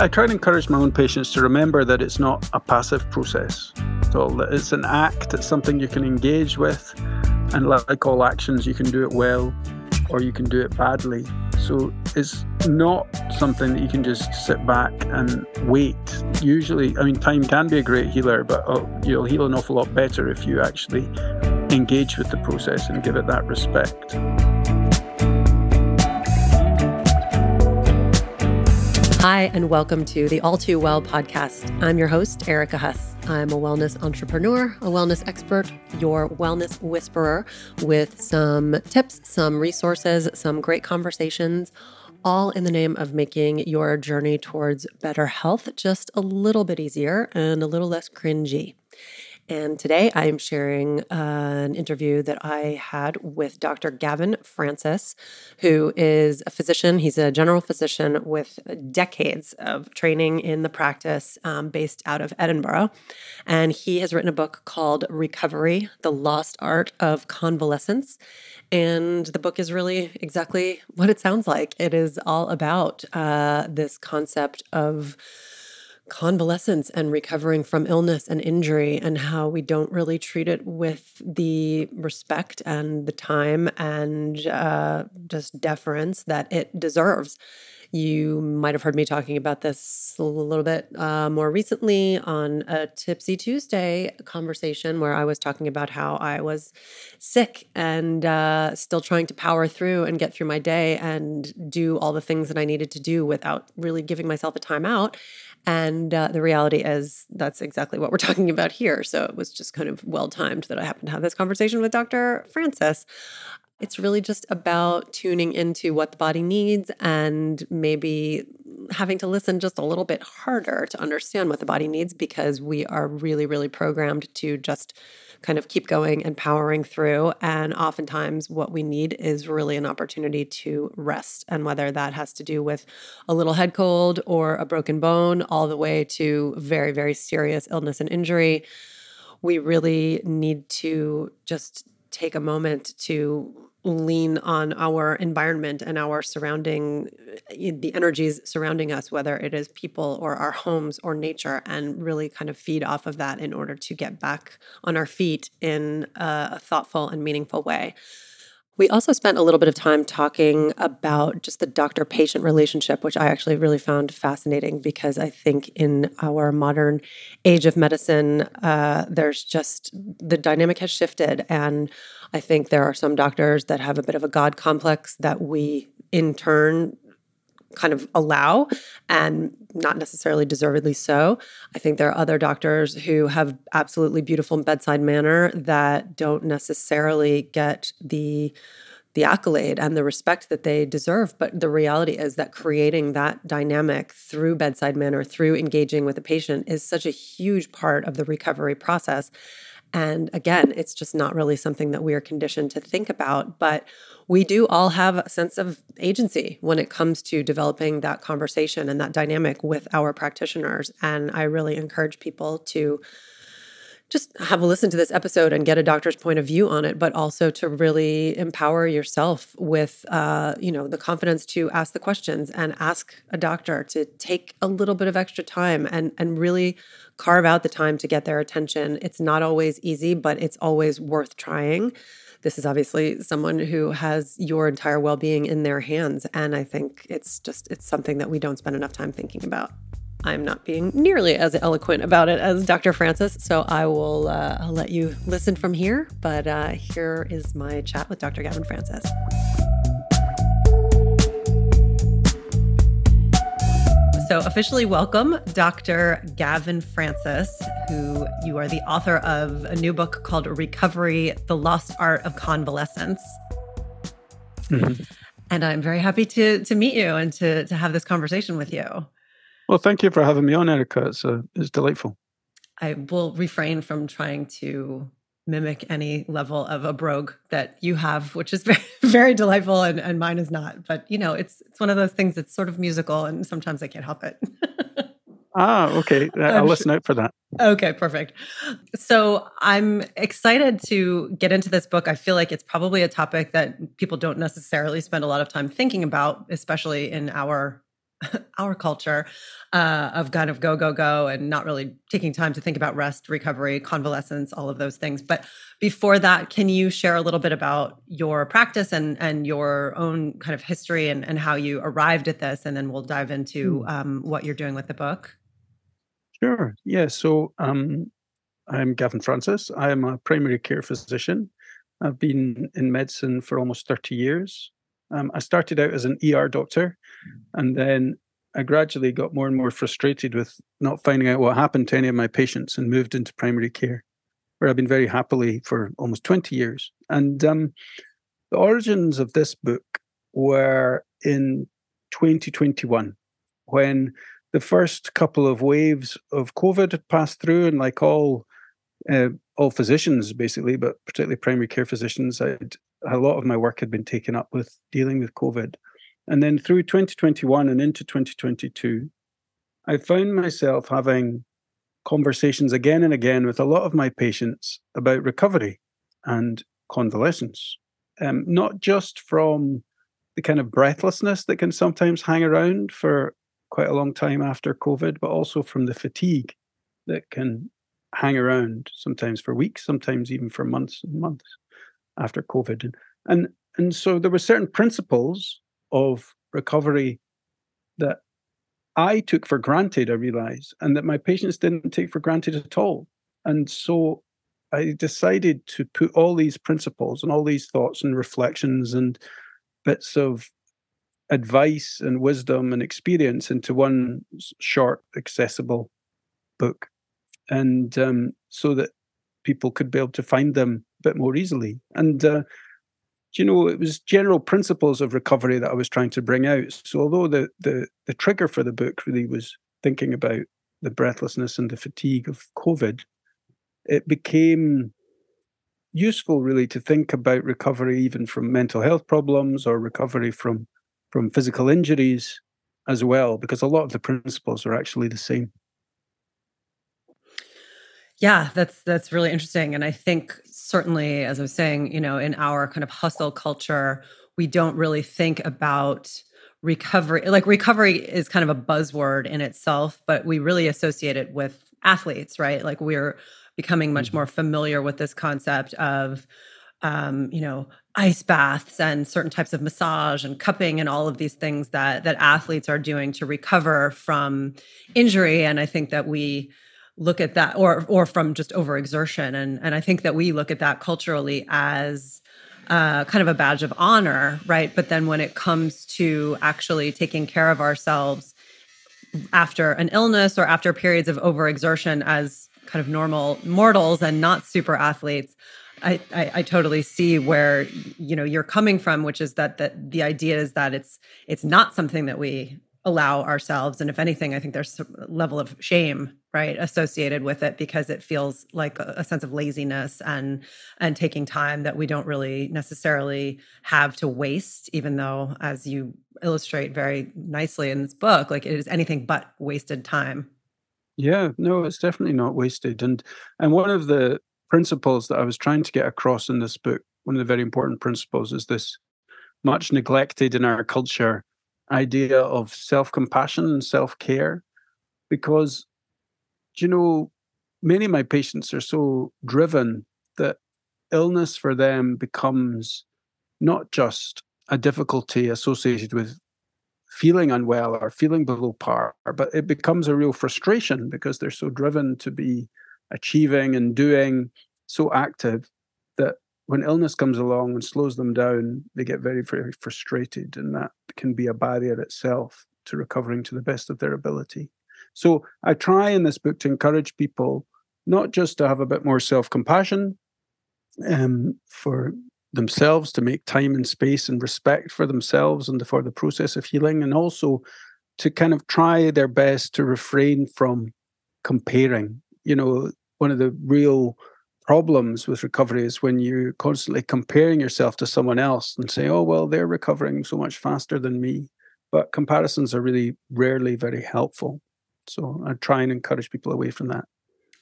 I try to encourage my own patients to remember that it's not a passive process. So it's an act, it's something you can engage with. And like all actions, you can do it well or you can do it badly. So it's not something that you can just sit back and wait. Usually, I mean, time can be a great healer, but uh, you'll heal an awful lot better if you actually engage with the process and give it that respect. Hi, and welcome to the All Too Well podcast. I'm your host, Erica Huss. I'm a wellness entrepreneur, a wellness expert, your wellness whisperer with some tips, some resources, some great conversations, all in the name of making your journey towards better health just a little bit easier and a little less cringy. And today I am sharing uh, an interview that I had with Dr. Gavin Francis, who is a physician. He's a general physician with decades of training in the practice um, based out of Edinburgh. And he has written a book called Recovery The Lost Art of Convalescence. And the book is really exactly what it sounds like. It is all about uh, this concept of convalescence and recovering from illness and injury and how we don't really treat it with the respect and the time and uh, just deference that it deserves. You might have heard me talking about this a little bit uh, more recently on a Tipsy Tuesday conversation where I was talking about how I was sick and uh, still trying to power through and get through my day and do all the things that I needed to do without really giving myself a time out. And uh, the reality is, that's exactly what we're talking about here. So it was just kind of well timed that I happened to have this conversation with Dr. Francis. It's really just about tuning into what the body needs and maybe having to listen just a little bit harder to understand what the body needs because we are really, really programmed to just kind of keep going and powering through. And oftentimes, what we need is really an opportunity to rest. And whether that has to do with a little head cold or a broken bone, all the way to very, very serious illness and injury, we really need to just take a moment to lean on our environment and our surrounding eh, the energies surrounding us whether it is people or our homes or nature and really kind of feed off of that in order to get back on our feet in a thoughtful and meaningful way we also spent a little bit of time talking about just the doctor patient relationship, which I actually really found fascinating because I think in our modern age of medicine, uh, there's just the dynamic has shifted. And I think there are some doctors that have a bit of a God complex that we in turn kind of allow and not necessarily deservedly so. I think there are other doctors who have absolutely beautiful bedside manner that don't necessarily get the the accolade and the respect that they deserve. But the reality is that creating that dynamic through bedside manner, through engaging with a patient, is such a huge part of the recovery process. And again, it's just not really something that we are conditioned to think about. But we do all have a sense of agency when it comes to developing that conversation and that dynamic with our practitioners. And I really encourage people to just have a listen to this episode and get a doctor's point of view on it, but also to really empower yourself with, uh, you know, the confidence to ask the questions and ask a doctor to take a little bit of extra time and and really carve out the time to get their attention. It's not always easy, but it's always worth trying. This is obviously someone who has your entire well-being in their hands, and I think it's just it's something that we don't spend enough time thinking about. I'm not being nearly as eloquent about it as Dr. Francis, so I will uh, I'll let you listen from here. But uh, here is my chat with Dr. Gavin Francis. So, officially welcome Dr. Gavin Francis, who you are the author of a new book called Recovery The Lost Art of Convalescence. Mm-hmm. And I'm very happy to, to meet you and to, to have this conversation with you. Well, thank you for having me on, Erica. It's, uh, it's delightful. I will refrain from trying to mimic any level of a brogue that you have, which is very, very delightful, and, and mine is not. But you know, it's it's one of those things that's sort of musical, and sometimes I can't help it. ah, okay. I'll listen out for that. Okay, perfect. So I'm excited to get into this book. I feel like it's probably a topic that people don't necessarily spend a lot of time thinking about, especially in our our culture uh, of kind of go go go and not really taking time to think about rest recovery convalescence all of those things. But before that can you share a little bit about your practice and and your own kind of history and, and how you arrived at this? And then we'll dive into hmm. um, what you're doing with the book. Sure. Yeah so um, i'm gavin francis. I am a primary care physician. I've been in medicine for almost 30 years um, I started out as an ER doctor, and then I gradually got more and more frustrated with not finding out what happened to any of my patients and moved into primary care, where I've been very happily for almost 20 years. And um, the origins of this book were in 2021, when the first couple of waves of COVID had passed through, and like all uh, all physicians basically, but particularly primary care physicians, I'd a lot of my work had been taken up with dealing with COVID. And then through 2021 and into 2022, I found myself having conversations again and again with a lot of my patients about recovery and convalescence, um, not just from the kind of breathlessness that can sometimes hang around for quite a long time after COVID, but also from the fatigue that can hang around sometimes for weeks, sometimes even for months and months after COVID. And, and, so there were certain principles of recovery that I took for granted, I realized, and that my patients didn't take for granted at all. And so I decided to put all these principles and all these thoughts and reflections and bits of advice and wisdom and experience into one short, accessible book. And um, so that people could be able to find them bit more easily. And uh, you know, it was general principles of recovery that I was trying to bring out. So although the the the trigger for the book really was thinking about the breathlessness and the fatigue of COVID, it became useful really to think about recovery even from mental health problems or recovery from from physical injuries as well, because a lot of the principles are actually the same. Yeah, that's that's really interesting and I think certainly as I was saying, you know, in our kind of hustle culture, we don't really think about recovery. Like recovery is kind of a buzzword in itself, but we really associate it with athletes, right? Like we're becoming much mm-hmm. more familiar with this concept of um, you know, ice baths and certain types of massage and cupping and all of these things that that athletes are doing to recover from injury and I think that we look at that or or from just overexertion and and I think that we look at that culturally as uh, kind of a badge of honor, right? But then when it comes to actually taking care of ourselves after an illness or after periods of overexertion as kind of normal mortals and not super athletes, I, I, I totally see where you know you're coming from, which is that that the idea is that it's it's not something that we allow ourselves and if anything i think there's a level of shame right associated with it because it feels like a, a, sense of laziness and and taking time that we don't really necessarily have to waste even though as you illustrate very nicely in this book like it is anything but wasted time. Yeah no it's definitely not wasted and and one of the principles that i was trying to get across in this book one of the very important principles is this much neglected in our culture idea of self compassion and self care because, you know, many of my patients are so driven that illness for them becomes not just a difficulty associated with feeling unwell or feeling below par, but it becomes a real frustration because they're so driven to be achieving and doing, so active when illness comes along and slows them down, they get very, very frustrated, and that can be a barrier itself to recovering to the best of their ability. So I try in this book to encourage people not just to have a bit more self compassion um, for themselves, to make time and space and respect for themselves and for the process of healing, and also to kind of try their best to refrain from comparing. You know, one of the real problems with recovery is when you're constantly comparing yourself to someone else and say, oh, well, they're recovering so much faster than me. But comparisons are really rarely very helpful. So I try and encourage people away from that.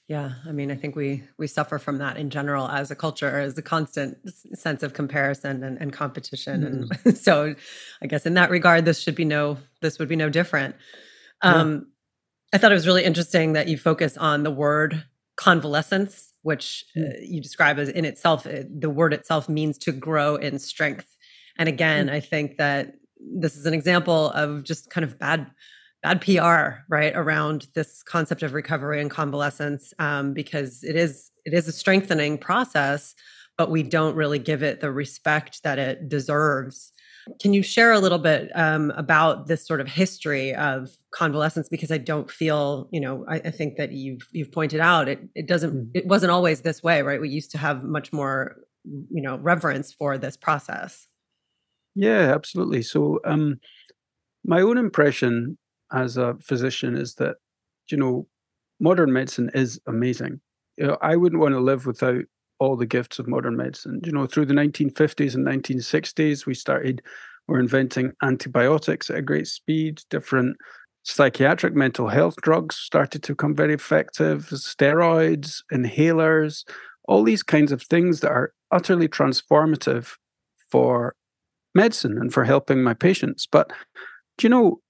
Yeah, I mean, I think we we suffer from that in general as a culture, as a constant sense of comparison and, and competition, mm. and so I guess in that regard, this should be no this would be no different. Um, yeah. I thought it was really interesting that you focus on the word convalescence, which uh, mm. you describe as in itself, uh, the word itself means to grow in strength. And again, mm. I think that this is an example of just kind of bad bad PR, right, around this concept of recovery and convalescence, um, because it is it is a strengthening process, but we don't really give it the respect that it deserves. Can you share a little bit um, about this sort of history of convalescence? Because I don't feel, you know, I, I think that you've you've pointed out it it doesn't mm. it wasn't always this way, right? We used to have much more, you know, reverence for this process. Yeah, absolutely. So, um, my own impression as a physician is that, you know, modern medicine is amazing. You know, I wouldn't want to live without all the gifts of modern medicine. You know, through the 1950s and 1960s, we started, we're inventing antibiotics at a great speed, different psychiatric mental health drugs started to become very effective, steroids, inhalers, all these kinds of things that are utterly transformative for medicine and for helping my patients. But, you know,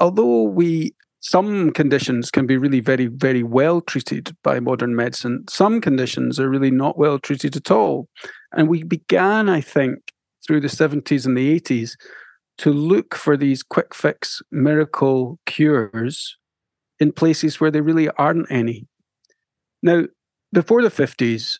although we some conditions can be really very very well treated by modern medicine. Some conditions are really not well treated at all. And we began i think through the 70s and the 80s to look for these quick fix miracle cures in places where there really aren't any. Now before the 50s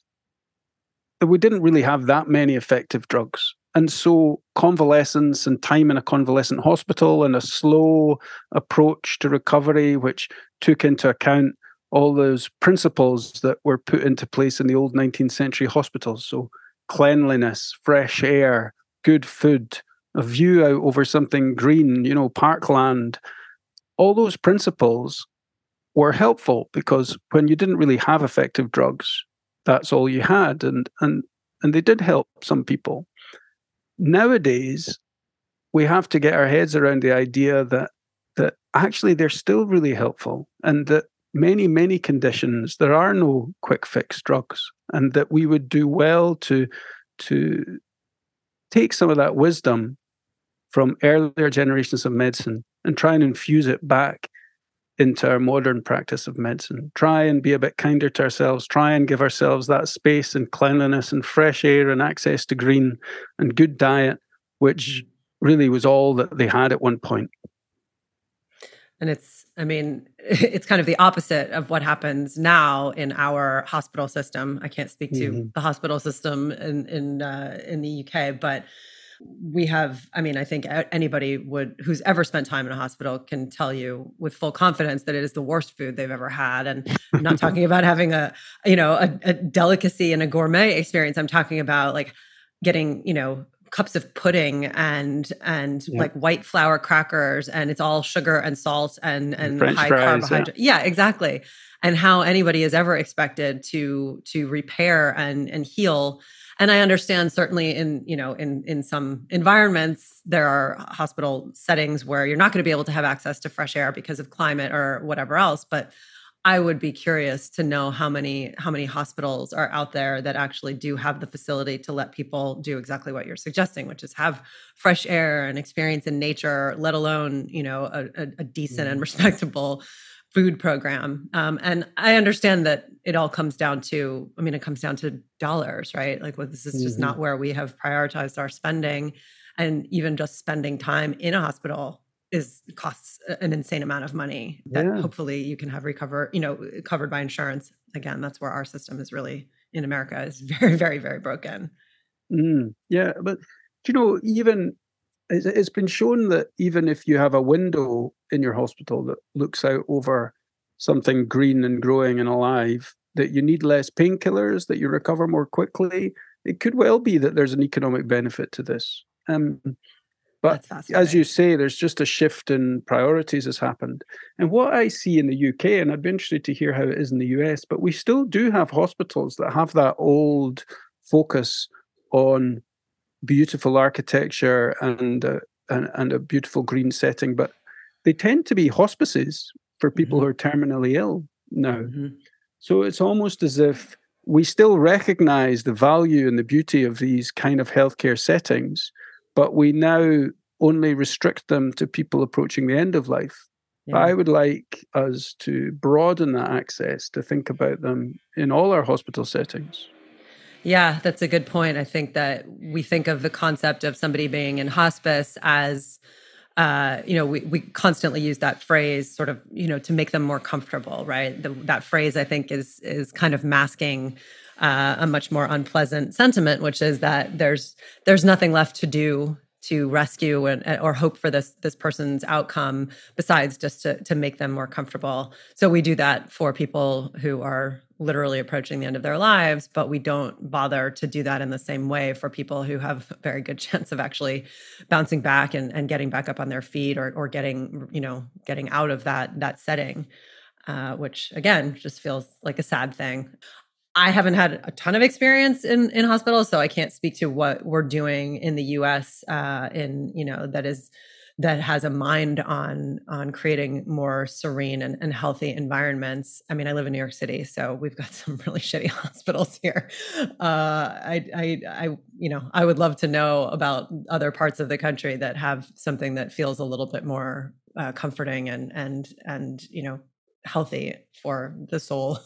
we didn't really have that many effective drugs and so, convalescence and time in a convalescent hospital and a slow approach to recovery, which took into account all those principles that were put into place in the old 19th century hospitals. So, cleanliness, fresh air, good food, a view out over something green, you know, parkland. All those principles were helpful because when you didn't really have effective drugs, that's all you had. And, and, and they did help some people nowadays we have to get our heads around the idea that that actually they're still really helpful and that many many conditions there are no quick fix drugs and that we would do well to to take some of that wisdom from earlier generations of medicine and try and infuse it back into our modern practice of medicine. Try and be a bit kinder to ourselves. Try and give ourselves that space and cleanliness and fresh air and access to green and good diet, which really was all that they had at one point. And it's, I mean, it's kind of the opposite of what happens now in our hospital system. I can't speak to mm-hmm. the hospital system in in uh, in the UK, but we have i mean i think anybody would who's ever spent time in a hospital can tell you with full confidence that it is the worst food they've ever had and i'm not talking about having a you know a, a delicacy and a gourmet experience i'm talking about like getting you know cups of pudding and and yeah. like white flour crackers and it's all sugar and salt and and French high fries, carbohydrate yeah. yeah exactly and how anybody is ever expected to to repair and and heal and i understand certainly in you know in in some environments there are hospital settings where you're not going to be able to have access to fresh air because of climate or whatever else but i would be curious to know how many how many hospitals are out there that actually do have the facility to let people do exactly what you're suggesting which is have fresh air and experience in nature let alone you know a, a, decent mm-hmm. and respectable food program. Um, and I understand that it all comes down to, I mean, it comes down to dollars, right? Like, well, this is just mm-hmm. not where we have prioritized our spending. And even just spending time in a hospital is costs an insane amount of money that yeah. hopefully you can have recover, you know, covered by insurance. Again, that's where our system is really in America is very, very, very broken. Mm, yeah, but you know, even it's been shown that even if you have a window in your hospital that looks out over something green and growing and alive, that you need less painkillers, that you recover more quickly. It could well be that there's an economic benefit to this. Um, but as you say, there's just a shift in priorities has happened. And what I see in the UK, and I'd be interested to hear how it is in the US, but we still do have hospitals that have that old focus on beautiful architecture and, uh, and, and a beautiful green setting, but they tend to be hospices for people mm-hmm. who are terminally ill now. Mm-hmm. So it's almost as if we still recognize the value and the beauty of these kind of healthcare settings, but we now only restrict them to people approaching the end of life. Yeah. I would like us to broaden that access to think about them in all our hospital settings. Yeah, that's a good point. I think that we think of the concept of somebody being in hospice as uh, you know, we, we constantly use that phrase sort of, you know, to make them more comfortable, right? The, that phrase, I think, is is kind of masking uh, a much more unpleasant sentiment, which is that there's there's nothing left to do to rescue and, or hope for this this person's outcome besides just to to make them more comfortable. So we do that for people who are literally approaching the end of their lives, but we don't bother to do that in the same way for people who have a very good chance of actually bouncing back and, and getting back up on their feet or or getting, you know, getting out of that that setting. Uh, which again just feels like a sad thing. I haven't had a ton of experience in in hospitals, so I can't speak to what we're doing in the U.S. Uh, in you know that is that has a mind on on creating more serene and, and healthy environments. I mean, I live in New York City, so we've got some really shitty hospitals here. Uh, I, I, I, you know, I would love to know about other parts of the country that have something that feels a little bit more uh, comforting and and and you know healthy for the soul.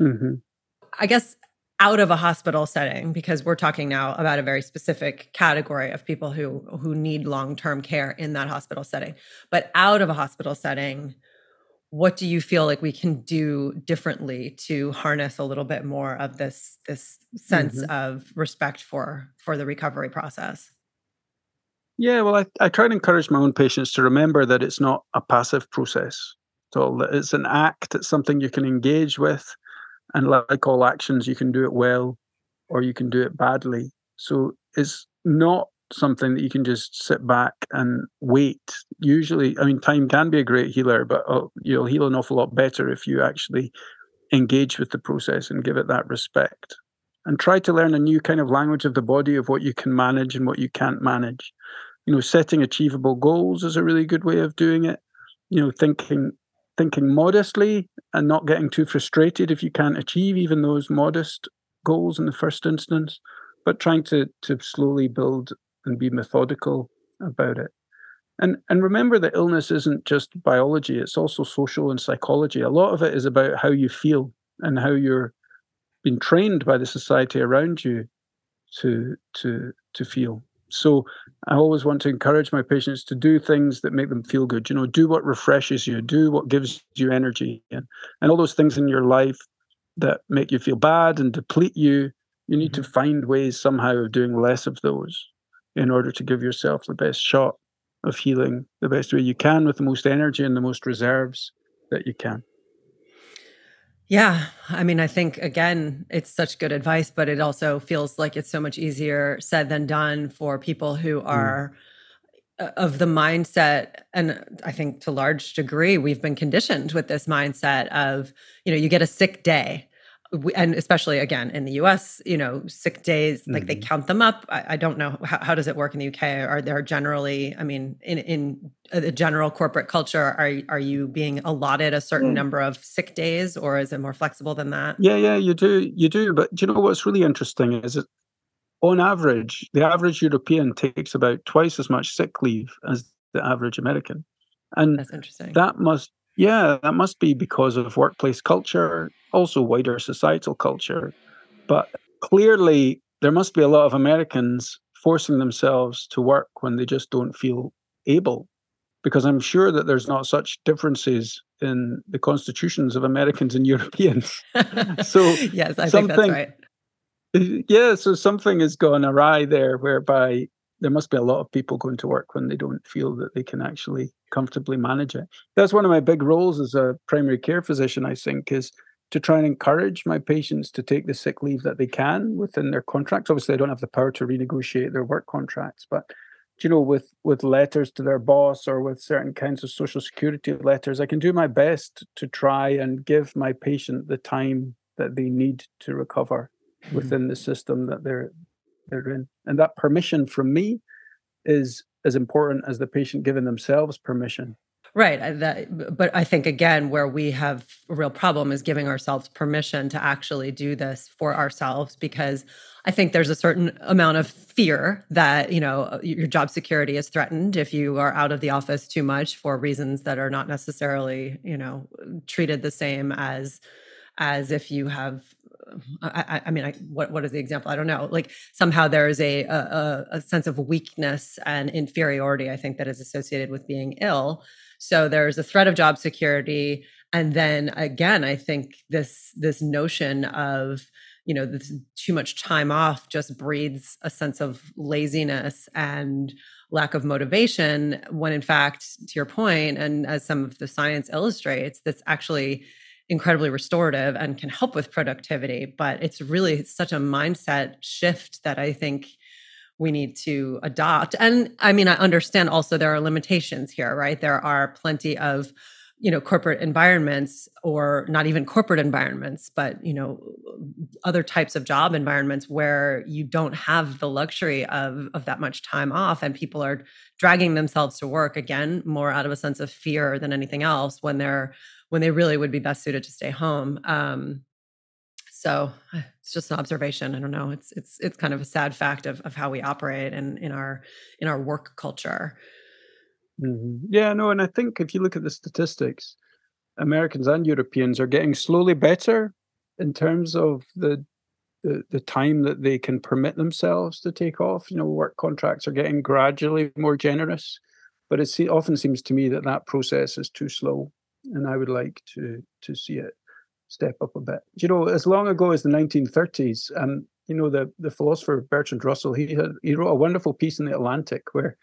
Mm-hmm. I guess out of a hospital setting because we're talking now about a very specific category of people who who need long-term care in that hospital setting. But out of a hospital setting what do you feel like we can do differently to harness a little bit more of this this sense mm-hmm. of respect for for the recovery process? Yeah well I, I try to encourage my own patients to remember that it's not a passive process. So it's an act it's something you can engage with and like all actions, you can do it well or you can do it badly. So it's not something that you can just sit back and wait. Usually, I mean, time can be a great healer, but uh, you'll heal an awful lot better if you actually engage with the process and give it that respect. And try to learn a new kind of language of the body of what you can manage and what you can't manage. You know, setting achievable goals is a really good way of doing it. You know, thinking thinking modestly and not getting too frustrated if you can't achieve even those modest goals in the first instance, but trying to to slowly build and be methodical about it. And and remember that illness isn't just biology, it's also social and psychology. A lot of it is about how you feel and how you're being trained by the society around you to to to feel. So I always want to encourage my patients to do things that make them feel good. You know, do what refreshes you, do what gives you energy, and, and all those things in your life that make you feel bad and deplete you. You need mm-hmm. to find ways somehow of doing less of those in order to give yourself the best shot of healing the best way you can with the most energy and the most reserves that you can. Yeah. I mean, I think again, it's such good advice, but it also feels like it's so much easier said than done for people who mm. are mm. of the mindset. And I think to large degree, we've been conditioned with this mindset of, you know, you get a sick day and especially again in the US, you know, sick days, like mm-hmm. they count them up. I, I don't know how, how, does it work in the UK. Are there generally, I mean, in in the general corporate culture, are are you being allotted a certain mm. number of sick days, or is it more flexible than that? Yeah, yeah, you do, you do. But do you know what's really interesting is that on average, the average European takes about twice as much sick leave as the average American, and that's interesting. That must yeah, that must be because of workplace culture, also wider societal culture. But clearly, there must be a lot of Americans forcing themselves to work when they just don't feel able. Because I'm sure that there's not such differences in the constitutions of Americans and Europeans. so yes, I think that's right. Yeah, so something has gone awry there, whereby there must be a lot of people going to work when they don't feel that they can actually comfortably manage it. That's one of my big roles as a primary care physician, I think, is to try and encourage my patients to take the sick leave that they can within their contracts. Obviously, I don't have the power to renegotiate their work contracts, but you know, with with letters to their boss or with certain kinds of social security letters, I can do my best to try and give my patient the time that they need to recover mm-hmm. within the system that they're they're in. And that permission from me is as important as the patient giving themselves permission. Right. That, but I think, again, where we have a real problem is giving ourselves permission to actually do this for ourselves because I think there's a certain amount of fear that, you know, your job security is threatened if you are out of the office too much for reasons that are not necessarily, you know, treated the same as as if you have I, I, mean, I, what what is the example? I don't know. Like somehow there is a, a a sense of weakness and inferiority. I think that is associated with being ill. So there's a threat of job security, and then again, I think this this notion of you know this too much time off just breeds a sense of laziness and lack of motivation. When in fact, to your point, and as some of the science illustrates, that's actually incredibly restorative and can help with productivity. But it's really such a mindset shift that I think we need to adopt. And I mean, I understand also there are limitations here, right? There are plenty of you know corporate environments or not even corporate environments but you know other types of job environments where you don't have the luxury of of that much time off and people are dragging themselves to work again more out of a sense of fear than anything else when they're when they really would be best suited to stay home. Um, so uh, it's just an observation. I don't know. It's it's it's kind of a sad fact of of how we operate in in our in our work culture. Mm-hmm. Yeah, no, and I think if you look at the statistics, Americans and Europeans are getting slowly better in terms of the, the the time that they can permit themselves to take off. You know, work contracts are getting gradually more generous, but it often seems to me that that process is too slow and I would like to to see it step up a bit. You know, as long ago as the 1930s, um, you know, the the philosopher Bertrand Russell, he had he wrote a wonderful piece in the Atlantic where,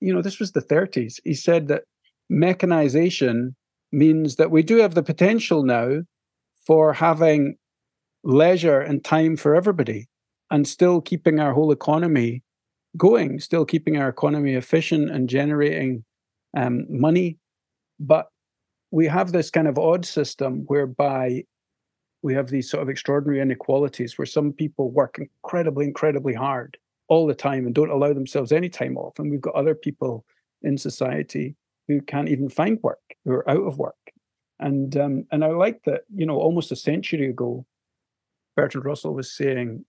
you know, this was the 30s. He said that mechanization means that we do have the potential now for having leisure and time for everybody and still keeping our whole economy going, still keeping our economy efficient and generating um, money. But we have this kind of odd system whereby we have these sort of extraordinary inequalities where some people work incredibly, incredibly hard all the time and don't allow themselves any time off. And we've got other people in society who can't even find work, who are out of work. And um, and I like that, you know, almost a century ago, Bertrand Russell was saying,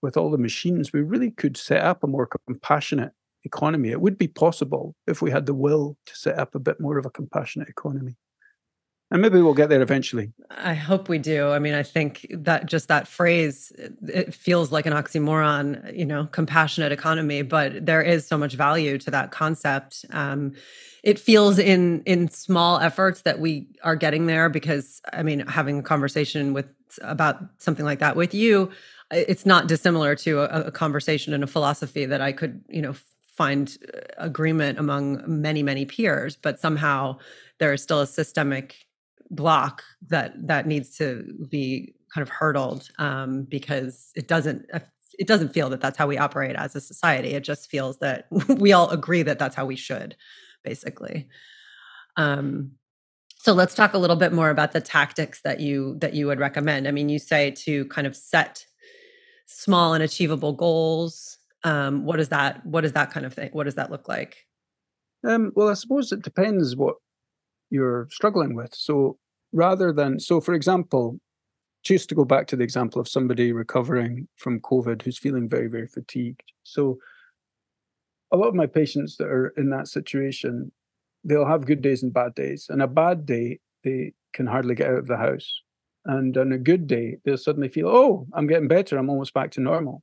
with all the machines, we really could set up a more compassionate economy. It would be possible if we had the will to set up a bit more of a compassionate economy. And maybe we'll get there eventually. I hope we do. I mean, I think that just that phrase, it feels like an oxymoron, you know, compassionate economy, but there is so much value to that concept. Um, it feels in in small efforts that we are getting there because I mean, having a conversation with about something like that with you, it's not dissimilar to a, a conversation and a philosophy that I could, you know, find uh, agreement among many, many peers, but somehow there is still a systemic block that that needs to be kind of hurdled um, because it doesn't uh, it doesn't feel that that's how we operate as a society. It just feels that we all agree that that's how we should, basically. Um, so let's talk a little bit more about the tactics that you that you would recommend. I mean, you say to kind of set small and achievable goals. Um, what is that? What is that kind of thing? What does that look like? Um, well, I suppose it depends what you're struggling with. So rather than, so for example, just to go back to the example of somebody recovering from COVID who's feeling very, very fatigued. So a lot of my patients that are in that situation, they'll have good days and bad days. And a bad day, they can hardly get out of the house. And on a good day, they'll suddenly feel, oh, I'm getting better. I'm almost back to normal.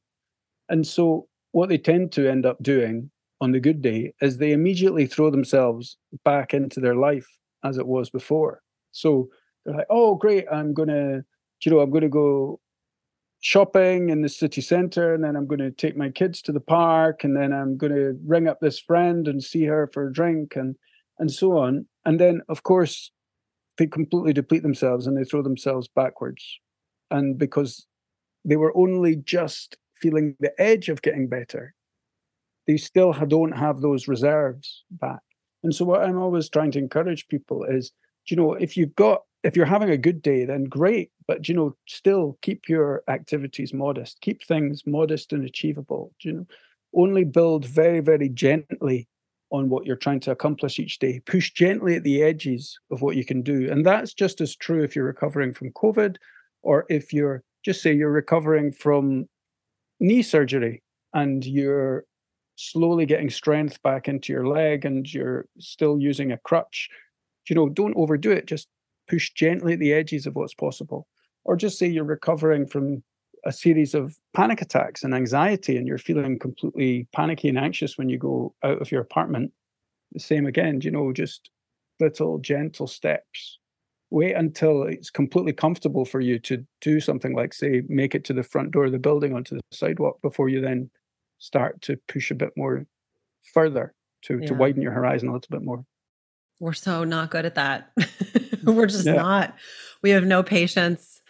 And so what they tend to end up doing on the good day is they immediately throw themselves back into their life as it was before. So they're like, oh, great, I'm going to, you know, I'm going to go shopping in the city center and then I'm going to take my kids to the park and then I'm going to ring up this friend and see her for a drink and and so on. And then of course they completely deplete themselves and they throw themselves backwards. And because they were only just feeling the edge of getting better, they still don't have those reserves back. And so, what I'm always trying to encourage people is, you know, if you've got, if you're having a good day, then great. But, you know, still keep your activities modest, keep things modest and achievable. You know, only build very, very gently on what you're trying to accomplish each day. Push gently at the edges of what you can do. And that's just as true if you're recovering from COVID or if you're just say you're recovering from knee surgery and you're slowly getting strength back into your leg and you're still using a crutch. You know, don't overdo it. Just push gently at the edges of what's possible. Or just say you're recovering from a series of panic attacks and anxiety and you're feeling completely panicky and anxious when you go out of your apartment the same again you know just little gentle steps wait until it's completely comfortable for you to do something like say make it to the front door of the building onto the sidewalk before you then start to push a bit more further to yeah. to widen your horizon a little bit more we're so not good at that we're just yeah. not we have no patience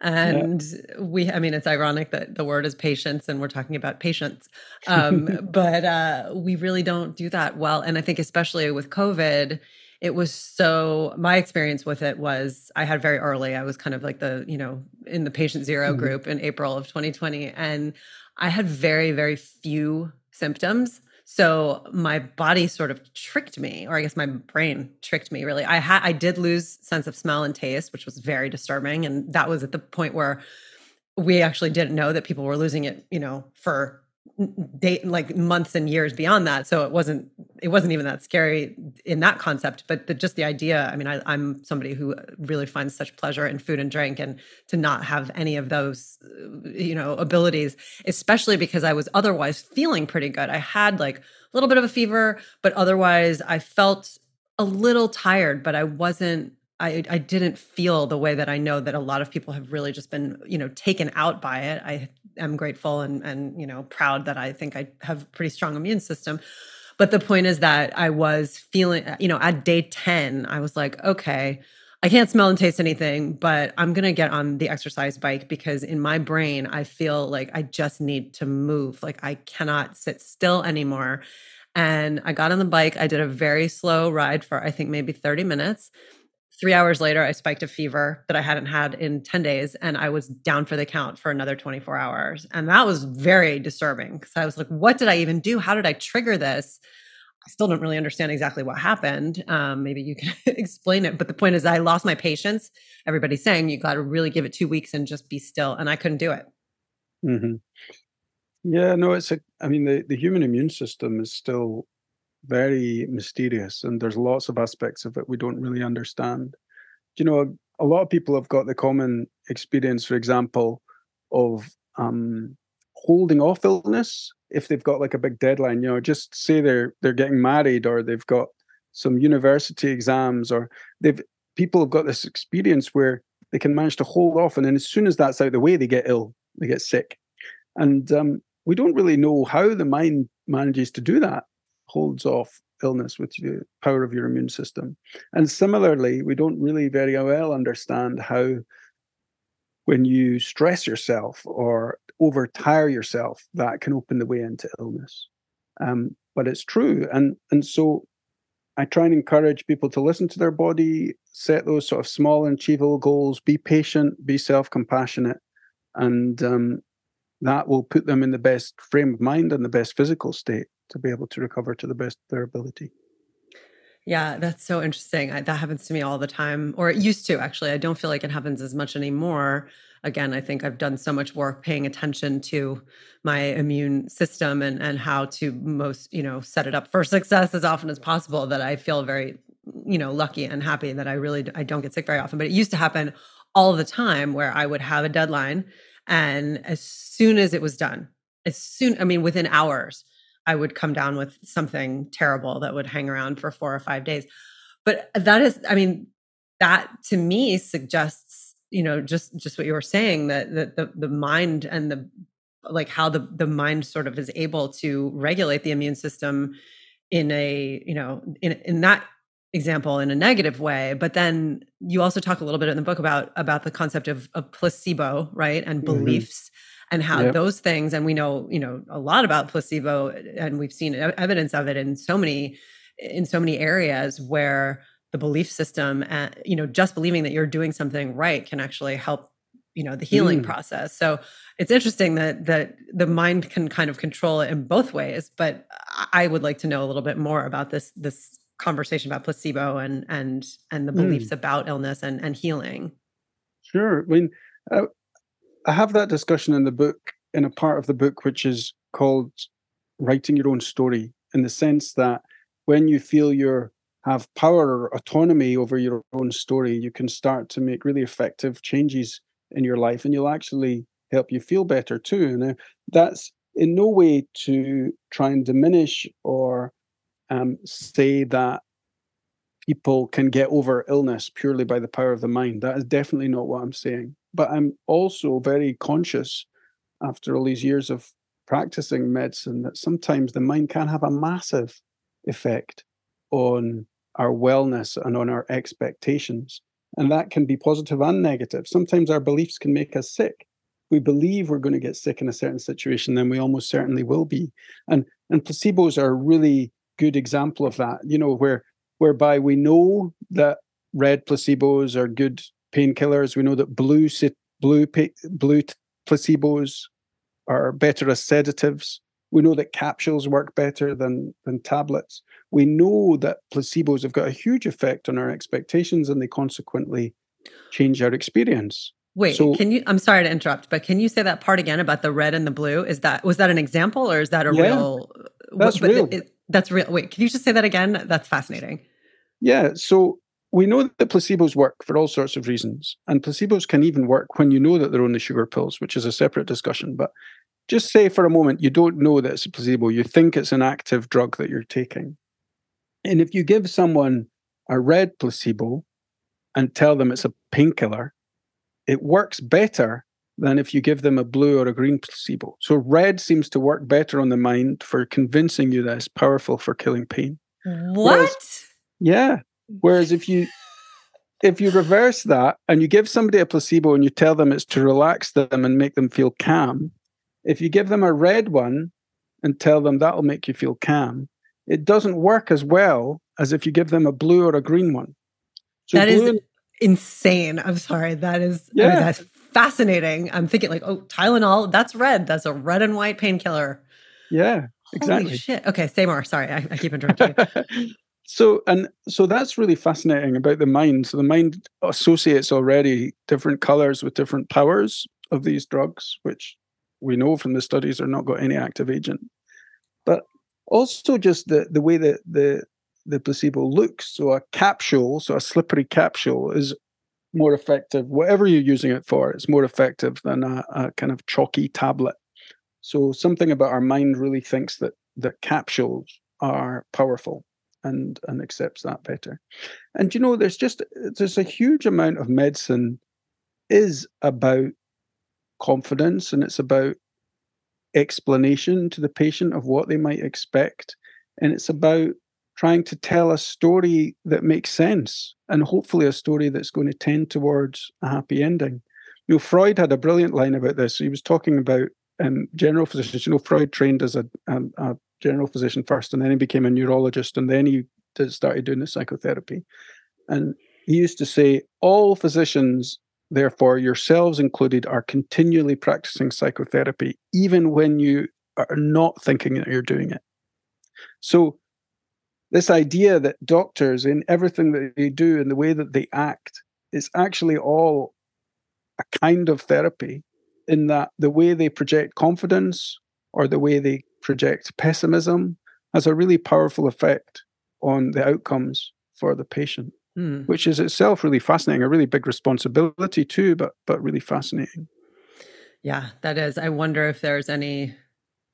and yeah. we i mean it's ironic that the word is patience and we're talking about patience um, but uh, we really don't do that well and i think especially with covid it was so my experience with it was i had very early i was kind of like the you know in the patient 0 mm-hmm. group in april of 2020 and i had very very few symptoms so my body sort of tricked me, or I guess my brain tricked me really. I had I did lose sense of smell and taste, which was very disturbing. And that was at the point where we actually didn't know that people were losing it, you know, for date like months and years beyond that. So it wasn't it wasn't even that scary in that concept but the, just the idea i mean I, i'm somebody who really finds such pleasure in food and drink and to not have any of those uh, you know abilities especially because i was otherwise feeling pretty good. I had like a little bit of a fever but otherwise i felt a little tired but i wasn't I, I didn't feel the way that I know that a lot of people have really just been, you know, taken out by it. I am grateful and and you know proud that I think I have a pretty strong immune system. But the point is that I was feeling, you know, at day 10, I was like, okay, I can't smell and taste anything, but I'm going to get on the exercise bike because in my brain, I feel like I just need to move. Like I cannot sit still anymore. And I got on the bike. I did a very slow ride for, I think, maybe 30 minutes. Three hours later, I spiked a fever that I hadn't had in 10 days, and I was down for the count for another 24 hours. And that was very disturbing because I was like, what did I even do? How did I trigger this? I still don't really understand exactly what happened. Um, maybe you can explain it. But the point is, I lost my patience. Everybody's saying you got to really give it two weeks and just be still. And I couldn't do it. Mm-hmm. Yeah, no, it's a, I mean, the, the human immune system is still very mysterious and there's lots of aspects of it we don't really understand. You know a lot of people have got the common experience for example of um, holding off illness if they've got like a big deadline you know just say they're they're getting married or they've got some university exams or they've people have got this experience where they can manage to hold off and then as soon as that's out of the way they get ill they get sick. And um, we don't really know how the mind manages to do that holds off illness with the power of your immune system. And similarly, we don't really very well understand how when you stress yourself or overtire yourself, that can open the way into illness. Um, but it's true. And and so I try and encourage people to listen to their body, set those sort of small and achievable goals, be patient, be self-compassionate, and um, that will put them in the best frame of mind and the best physical state to be able to recover to the best of their ability. Yeah, that's so interesting. I, that happens to me all the time, or it used to actually. I don't feel like it happens as much anymore. Again, I think I've done so much work paying attention to my immune system and and how to most you know set it up for success as often as possible. That I feel very you know lucky and happy that I really I don't get sick very often. But it used to happen all the time where I would have a deadline, and as soon as it was done, as soon I mean within hours I would come down with something terrible that would hang around for four or five days. But that is, I mean, that to me suggests, you know, just just what you were saying that that the the mind and the like how the the mind sort of is able to regulate the immune system in a you know in in that example in a negative way but then you also talk a little bit in the book about about the concept of, of placebo right and mm-hmm. beliefs and how yep. those things and we know you know a lot about placebo and we've seen evidence of it in so many in so many areas where the belief system and uh, you know just believing that you're doing something right can actually help you know the healing mm. process so it's interesting that that the mind can kind of control it in both ways but i would like to know a little bit more about this this conversation about placebo and and and the beliefs mm. about illness and and healing sure i mean uh, i have that discussion in the book in a part of the book which is called writing your own story in the sense that when you feel you have power or autonomy over your own story you can start to make really effective changes in your life and you'll actually help you feel better too. Now, that's in no way to try and diminish or um, say that people can get over illness purely by the power of the mind. That is definitely not what I'm saying. But I'm also very conscious after all these years of practicing medicine that sometimes the mind can have a massive effect on our wellness and on our expectations. And that can be positive and negative. Sometimes our beliefs can make us sick. We believe we're going to get sick in a certain situation, then we almost certainly will be. And and placebos are really good example of that. You know, where whereby we know that red placebos are good painkillers. We know that blue blue blue placebos are better as sedatives. We know that capsules work better than, than tablets. We know that placebos have got a huge effect on our expectations and they consequently change our experience. Wait, so, can you I'm sorry to interrupt, but can you say that part again about the red and the blue? Is that was that an example or is that a yeah, real That's real. It, that's real. Wait, can you just say that again? That's fascinating. Yeah, so we know that placebos work for all sorts of reasons, and placebos can even work when you know that they're only sugar pills, which is a separate discussion. But just say for a moment you don't know that it's a placebo, you think it's an active drug that you're taking. And if you give someone a red placebo and tell them it's a painkiller, it works better than if you give them a blue or a green placebo. So red seems to work better on the mind for convincing you that it's powerful for killing pain. What? Whereas, yeah. Whereas if you if you reverse that and you give somebody a placebo and you tell them it's to relax them and make them feel calm, if you give them a red one and tell them that'll make you feel calm, it doesn't work as well as if you give them a blue or a green one. So that is and- insane. I'm sorry. That is yeah. I mean, that's fascinating. I'm thinking like, oh, Tylenol, that's red. That's a red and white painkiller. Yeah, exactly. Holy shit. Okay, say more. Sorry, I, I keep interrupting. so and so that's really fascinating about the mind. So the mind associates already different colors with different powers of these drugs, which we know from the studies are not got any active agent. But also just the, the way that the the placebo looks. So a capsule, so a slippery capsule is more effective. Whatever you're using it for, it's more effective than a, a kind of chalky tablet. So something about our mind really thinks that that capsules are powerful and and accepts that better. And you know, there's just there's a huge amount of medicine is about confidence and it's about explanation to the patient of what they might expect. And it's about trying to tell a story that makes sense and hopefully a story that's going to tend towards a happy ending. You know, Freud had a brilliant line about this. He was talking about um, general physicians. You know, Freud trained as a, um, a, general physician first, and then he became a neurologist, and then he did, started doing the psychotherapy. And he used to say, all physicians therefore, yourselves included, are continually practicing psychotherapy, even when you are not thinking that you're doing it. So, this idea that doctors, in everything that they do and the way that they act, is actually all a kind of therapy, in that the way they project confidence or the way they project pessimism has a really powerful effect on the outcomes for the patient mm. which is itself really fascinating, a really big responsibility too, but but really fascinating. Yeah, that is. I wonder if there's any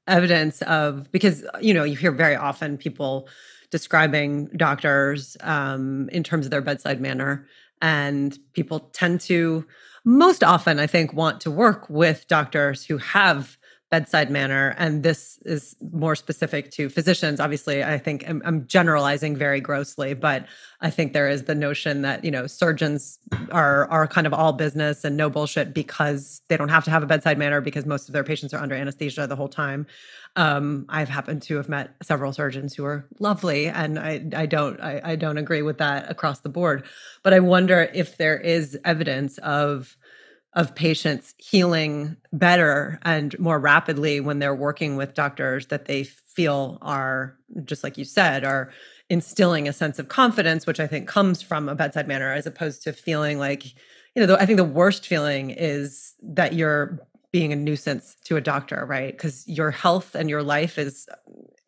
evidence of because you know you hear very often people describing doctors um, in terms of their bedside manner, and people tend to most often, I think, want to work with doctors who have bedside manner and this is more specific to physicians. Obviously i think I'm, I'm, generalizing very grossly but i think there is the notion that you know surgeons are are kind of all business and no bullshit because they don't have to have a bedside manner because most of their patients are under anesthesia the whole time. Um, i've happened to have met several surgeons who are lovely and i i don't I, I don't agree with that across the board. But i wonder if there is evidence of of patients healing better and more rapidly when they're working with doctors that they feel are just like you said are instilling a sense of confidence which i think comes from a bedside manner as opposed to feeling like you know i think the worst feeling is that you're being a nuisance to a doctor right? Because your health and your life is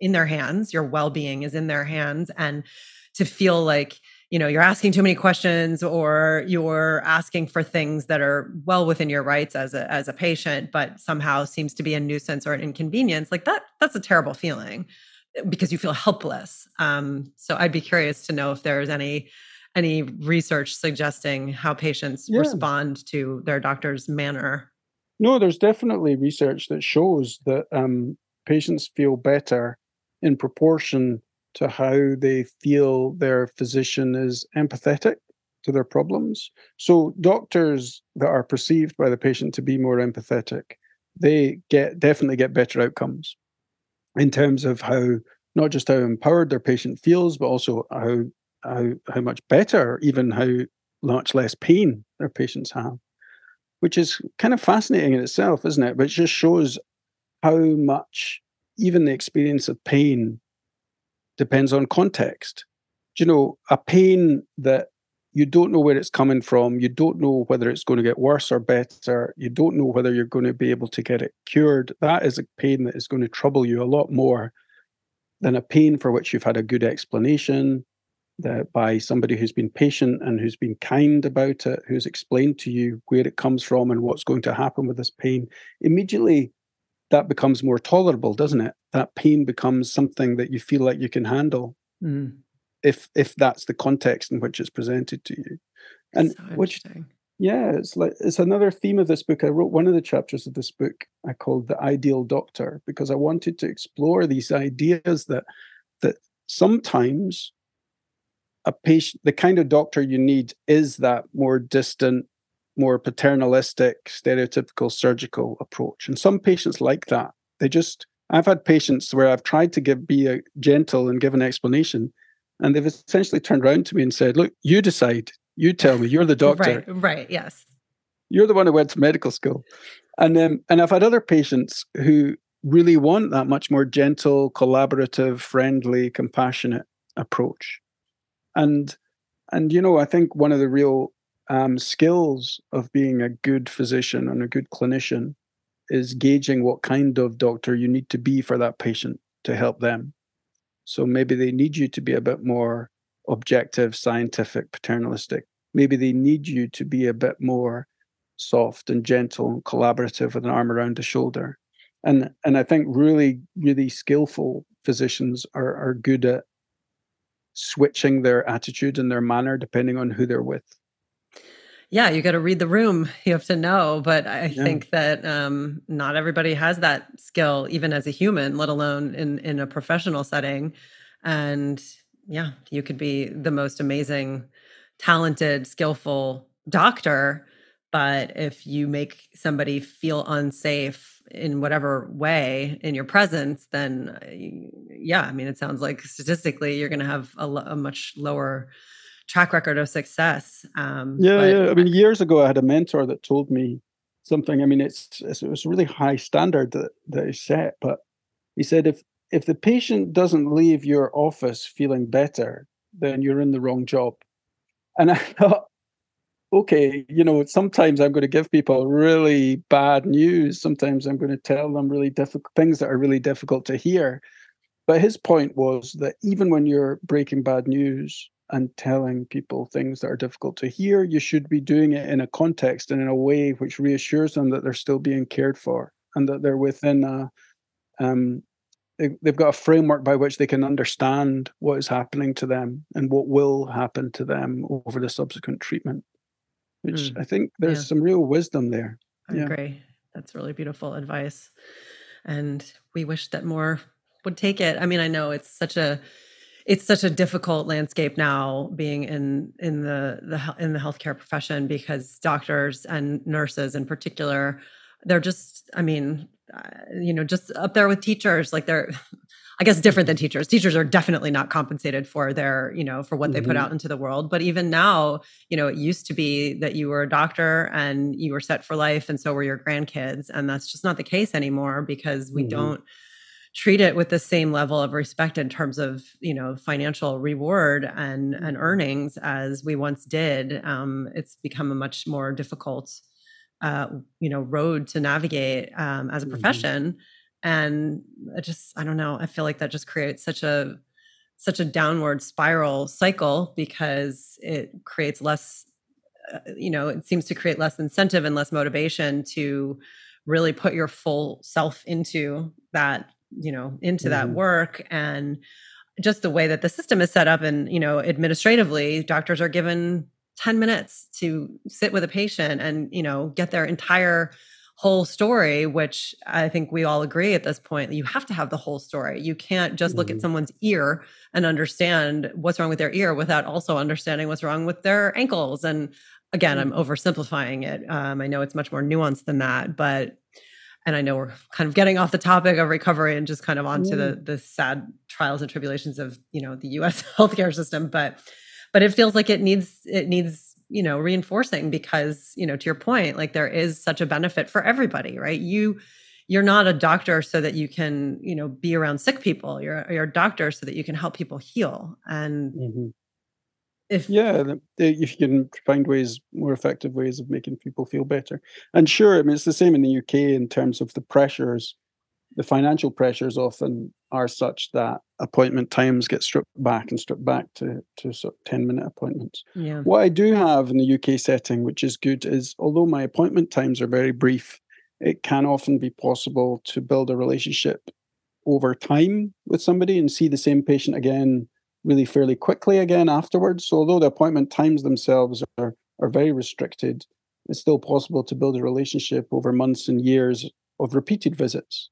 in their hands your well-being is in their hands and to feel like you know you're asking too many questions or you're asking for things that are well within your rights as a as a patient but somehow seems to be a nuisance or an inconvenience like that that's a terrible feeling because you feel helpless um, so i'd be curious to know if there's any any research suggesting how patients yeah. respond to their doctor's manner no there's definitely research that shows that um, patients feel better in proportion to how they feel their physician is empathetic to their problems. So doctors that are perceived by the patient to be more empathetic, they get definitely get better outcomes in terms of how not just how empowered their patient feels, but also how how how much better, even how much less pain their patients have, which is kind of fascinating in itself, isn't it? But it just shows how much even the experience of pain depends on context. Do you know, a pain that you don't know where it's coming from, you don't know whether it's going to get worse or better, you don't know whether you're going to be able to get it cured, that is a pain that is going to trouble you a lot more than a pain for which you've had a good explanation that by somebody who's been patient and who's been kind about it, who's explained to you where it comes from and what's going to happen with this pain. Immediately that becomes more tolerable, doesn't it? That pain becomes something that you feel like you can handle. Mm. If if that's the context in which it's presented to you. And so which yeah, it's like it's another theme of this book. I wrote one of the chapters of this book I called The Ideal Doctor because I wanted to explore these ideas that that sometimes a patient the kind of doctor you need is that more distant more paternalistic, stereotypical surgical approach. And some patients like that. They just, I've had patients where I've tried to give be a gentle and give an explanation, and they've essentially turned around to me and said, "Look, you decide. You tell me. You're the doctor. right. Right. Yes. You're the one who went to medical school." And um, and I've had other patients who really want that much more gentle, collaborative, friendly, compassionate approach. And and you know, I think one of the real um, skills of being a good physician and a good clinician is gauging what kind of doctor you need to be for that patient to help them. So maybe they need you to be a bit more objective, scientific, paternalistic. Maybe they need you to be a bit more soft and gentle and collaborative with an arm around the shoulder. And and I think really, really skillful physicians are are good at switching their attitude and their manner depending on who they're with yeah you got to read the room you have to know but i yeah. think that um, not everybody has that skill even as a human let alone in in a professional setting and yeah you could be the most amazing talented skillful doctor but if you make somebody feel unsafe in whatever way in your presence then uh, yeah i mean it sounds like statistically you're going to have a, a much lower track record of success. Um, yeah, but, yeah. I mean, years ago, I had a mentor that told me something. I mean, it's, it's it was a really high standard that that is set, but he said if if the patient doesn't leave your office feeling better, then you're in the wrong job. And I thought, okay, you know, sometimes I'm going to give people really bad news. Sometimes I'm going to tell them really difficult things that are really difficult to hear. But his point was that even when you're breaking bad news, and telling people things that are difficult to hear. You should be doing it in a context and in a way which reassures them that they're still being cared for and that they're within a um, they, they've got a framework by which they can understand what is happening to them and what will happen to them over the subsequent treatment. Which mm. I think there's yeah. some real wisdom there. I yeah. agree. That's really beautiful advice. And we wish that more would take it. I mean, I know it's such a it's such a difficult landscape now being in in the the in the healthcare profession because doctors and nurses in particular they're just i mean uh, you know just up there with teachers like they're I guess different than teachers. Teachers are definitely not compensated for their, you know, for what they put Mhm. out into the world. But even now, you know, it used to be that you were a doctor and you were set for life, and so were your grandkids. And that's just not the case anymore because we Mhm. don't treat it with the same level of respect in terms of you know financial reward and and earnings as we once did um, it's become a much more difficult uh, you know road to navigate um, as a Mhm. profession and it just i don't know i feel like that just creates such a such a downward spiral cycle because it creates less uh, you know it seems to create less incentive and less motivation to really put your full self into that you know into that Mhm. work and just the way that the system is set up and you know administratively doctors are given 10 minutes to sit with a patient and you know get their entire whole story which i think we all agree at this point that you have to have the whole story you can't just look at Mhm. someone's ear and understand what's wrong with their ear without also understanding what's wrong with their ankles and again i'm oversimplifying it um, i know it's much more nuanced than that but and i know we're kind of getting off the topic of recovery and just kind of onto the the sad trials and tribulations of you know the us healthcare system but but it feels like it needs it needs you know reinforcing because you know to your point like there is such a benefit for everybody right? You you're not a doctor so that you can you know be around sick people. You're you're a doctor so that you can help people heal. And Mhm. If Yeah, if you can find ways, more effective ways of making people feel better. And sure, I mean, it's the same in the UK in terms of the pressures. The financial pressures often are such that appointment times get stripped back and stripped back to, to sort of 10 minute appointments. yeah What I do have in the UK setting, which is good, is although my appointment times are very brief, it can often be possible to build a relationship over time with somebody and see the same patient again really fairly quickly again afterwards. So although the appointment times themselves are, are very restricted, it's still possible to build a relationship over months and years of repeated visits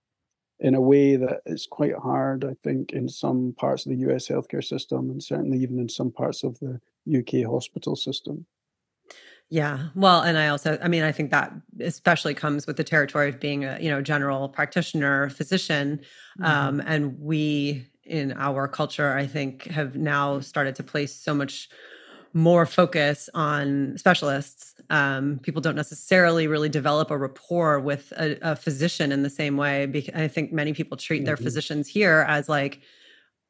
in a way that is quite hard, I think, in some parts of the US healthcare system and certainly even in some parts of the UK hospital system. Yeah. Well, and I also, I mean, I think that especially comes with the territory of being a, you know, general practitioner, physician. Um, and we in our culture, I think, have now started to place so much more focus on specialists. Um, people don't necessarily really develop a rapport with a, a physician in the same way. Because I think many people treat their Mhm. physicians here as like,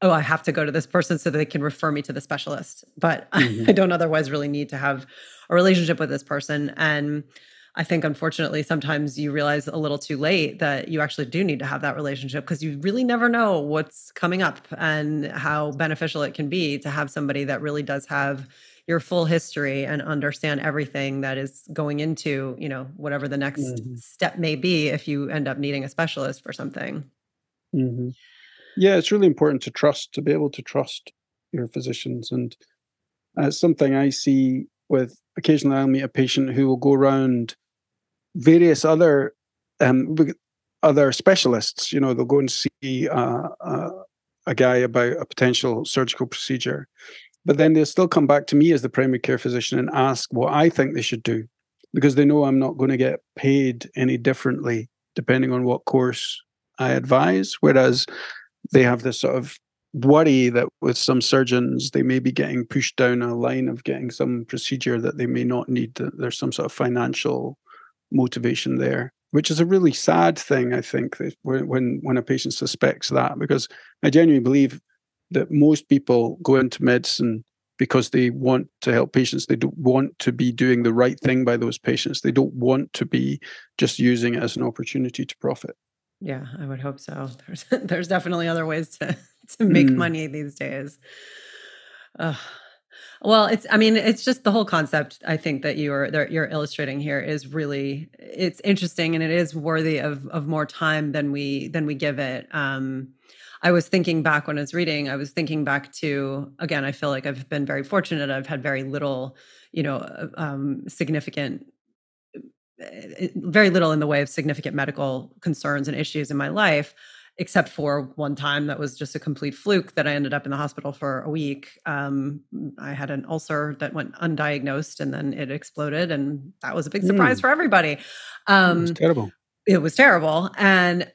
oh, I have to go to this person so that they can refer me to the specialist. But Mhm. I don't otherwise really need to have a relationship with this person. And I think, unfortunately, sometimes you realize a little too late that you actually do need to have that relationship because you really never know what's coming up and how beneficial it can be to have somebody that really does have your full history and understand everything that is going into, you know, whatever the next Mhm. step may be if you end up needing a specialist for something. Mhm. Yeah, it's really important to trust, to be able to trust your physicians. And uh, it's something I see with occasionally I'll meet a patient who will go around various other um, other specialists. You know, they'll go and see uh, uh, a guy about a potential surgical procedure, but then they'll still come back to me as the primary care physician and ask what I think they should do because they know I'm not going to get paid any differently depending on what course I advise. Whereas they have this sort of worry that with some surgeons they may be getting pushed down a line of getting some procedure that they may not need. There's some sort of financial motivation there, which is a really sad thing. I think that when when when a patient suspects that, because I genuinely believe that most people go into medicine because they want to help patients. They don't want to be doing the right thing by those patients. They don't want to be just using it as an opportunity to profit. Yeah, I would hope so. There's there's definitely other ways to to make Mm. money these days. Ugh. Well, it's I mean, it's just the whole concept I think that you're that you're illustrating here is really it's interesting and it is worthy of of more time than we than we give it. Um I was thinking back when I was reading, I was thinking back to again, I feel like I've been very fortunate. I've had very little, you know, uh, um significant uh, very little in the way of significant medical concerns and issues in my life except for one time that was just a complete fluke that I ended up in the hospital for a week. Um, I had an ulcer that went undiagnosed and then it exploded, and that was a big surprise Mm. for everybody. Um, terrible. it was terrible. And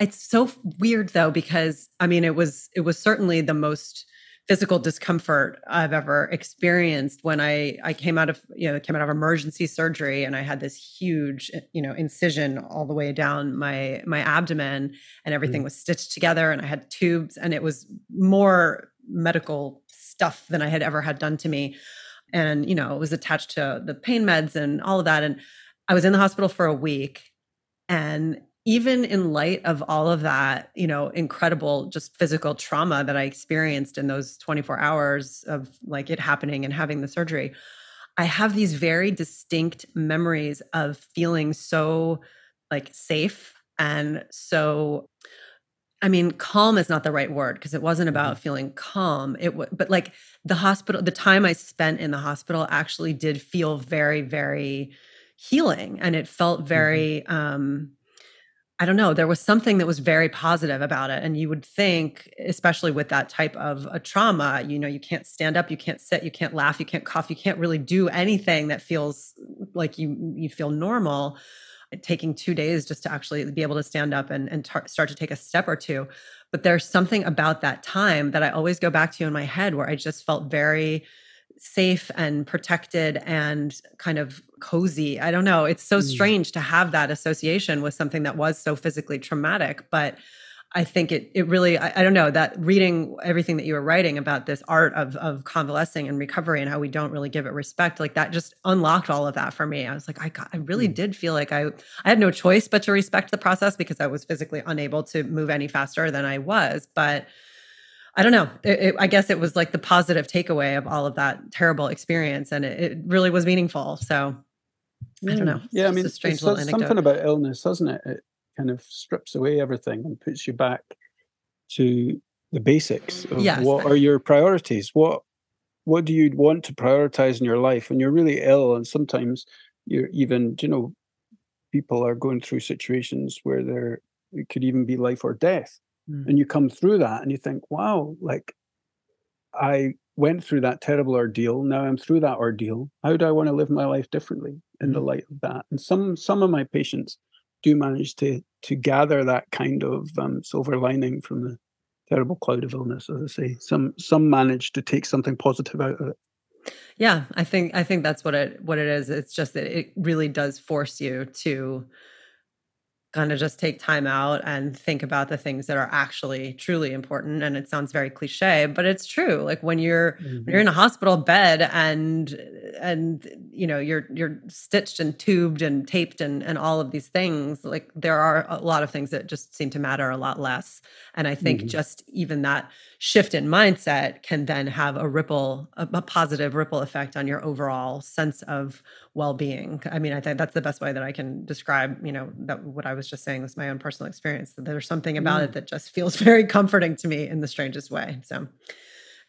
it's so weird though because I mean it was it was certainly the most physical discomfort I've ever experienced when I I came out of you know came out of emergency surgery and I had this huge you know incision all the way down my my abdomen and everything mm. was stitched together and I had tubes and it was more medical stuff than I had ever had done to me and you know it was attached to the pain meds and all of that and I was in the hospital for a week and even in light of all of that, you know, incredible just physical trauma that I experienced in those 24 hours of like it happening and having the surgery, I have these very distinct memories of feeling so like safe and so I mean, calm is not the right word because it wasn't about mm-hmm. feeling calm. It w- but like the hospital, the time I spent in the hospital actually did feel very, very healing, and it felt mm-hmm. very mm-hmm. um, I don't know, there was something that was very positive about it. And you would think, especially with that type of a trauma, you know, you can't stand up, you can't sit, you can't laugh, you can't cough, you can't really do anything that feels like you you feel normal. Taking two days just to actually be able to stand up and, and tar- start to take a step or two. But there's something about that time that I always go back to in my head where I just felt very safe and protected and kind of cozy. I don't know. It's so mm. strange to have that association with something that was so physically traumatic, but I think it it really I, I, don't know that reading everything that you were writing about this art of of convalescing and recovery and how we don't really give it respect like that just unlocked all of that for me. I was like I got, I really mm. did feel like I I had no choice but to respect the process because I was physically unable to move any faster than I was, but I don't know. It, it, I guess it was like the positive takeaway of all of that terrible experience, and it, it really was meaningful. So I don't know. Yeah, I mean, it's, it's something about illness, doesn't it? It kind of strips away everything and puts you back to the basics of yes. what are your priorities. What what do you want to prioritize in your life when you're really ill, and sometimes you're even, you know, people are going through situations where they're it could even be life or death Mm. And you come through that and you think, wow, like I went through that terrible ordeal. Now I'm through that ordeal. How do I want to live my life differently in the mm. light of that? And some some of my patients do manage to to gather that kind of um, silver lining from the terrible cloud of illness, as I say. Some some manage to take something positive out of it. Yeah, I think I think that's what it what it is. It's just that it really does force you to kind of just take time out and think about the things that are actually truly important and it sounds very cliche but it's true like when you're mm-hmm. when you're in a hospital bed and and you know you're you're stitched and tubed and taped and and all of these things like there are a lot of things that just seem to matter a lot less and i think mm-hmm. just even that shift in mindset can then have a ripple a, a positive ripple effect on your overall sense of well-being i mean i think that's the best way that i can describe you know that what i was just saying was my own personal experience that there's something about mm. it that just feels very comforting to me in the strangest way so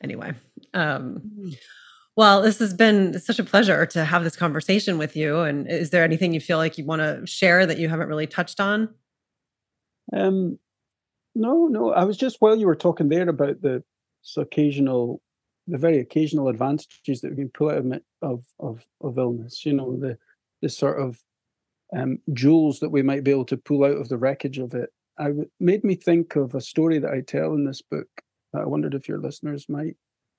anyway um mm. well this has been such a pleasure to have this conversation with you and is there anything you feel like you want to share that you haven't really touched on um no no i was just while you were talking there about the occasional the very occasional advantages that we can pull out of of of, of illness. You know, the the sort of um, jewels that we might be able to pull out of the wreckage of it. I w- made me think of a story that I tell in this book that I wondered if your listeners might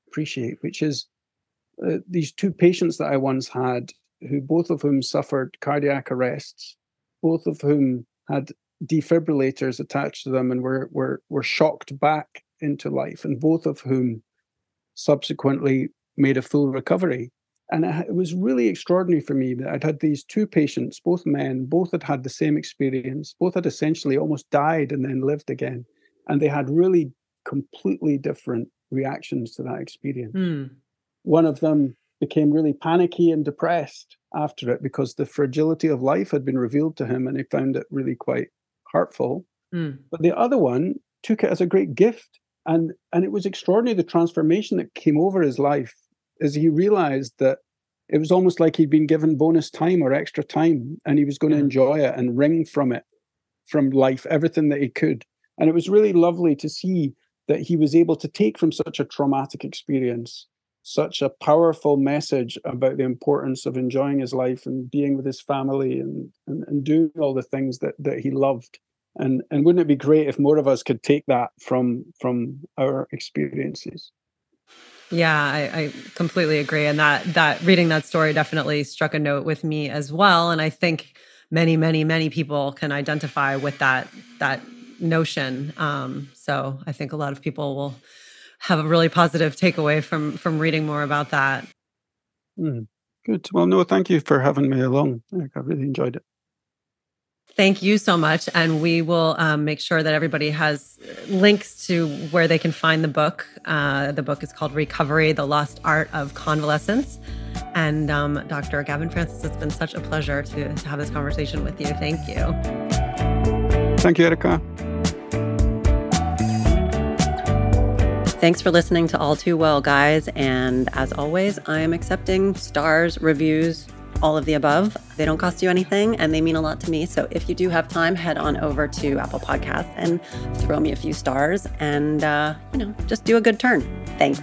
appreciate, which is uh, these two patients that I once had, who both of whom suffered cardiac arrests, both of whom had defibrillators attached to them and were were were shocked back into life, and both of whom subsequently made a full recovery. And it was really extraordinary for me that I'd had these two patients, both men, both had had the same experience, both had essentially almost died and then lived again. And they had really completely different reactions to that experience. Mm. One of them became really panicky and depressed after it because the fragility of life had been revealed to him and he found it really quite hurtful. Mm. But the other one took it as a great gift and and it was extraordinary the transformation that came over his life as he realized that it was almost like he'd been given bonus time or extra time and he was going yeah. to enjoy it and wring from it from life everything that he could. And it was really lovely to see that he was able to take from such a traumatic experience such a powerful message about the importance of enjoying his life and being with his family and, and, and doing all the things that, that he loved. And and wouldn't it be great if more of us could take that from from our experiences yeah I, I completely agree. And that that reading that story definitely struck a note with me as well. And i think many many many people can identify with that that notion. Um, so i think a lot of people will have a really positive takeaway from from reading more about that. Mm, good. Well no thank you for having me along. I really enjoyed it Thank you so much. And we will um, make sure that everybody has links to where they can find the book. Uh, the book is called Recovery The Lost Art of Convalescence. And um, Dr. Gavin Francis, it's been such a pleasure to, to have this conversation with you. Thank you. Thank you, Erica. Thanks for listening to All Too Well, guys. And as always, I am accepting stars, reviews, all of the above. They don't cost you anything and they mean a lot to me. So if you do have time, head on over to Apple Podcasts and throw me a few stars and, uh, you know, just do a good turn. Thanks.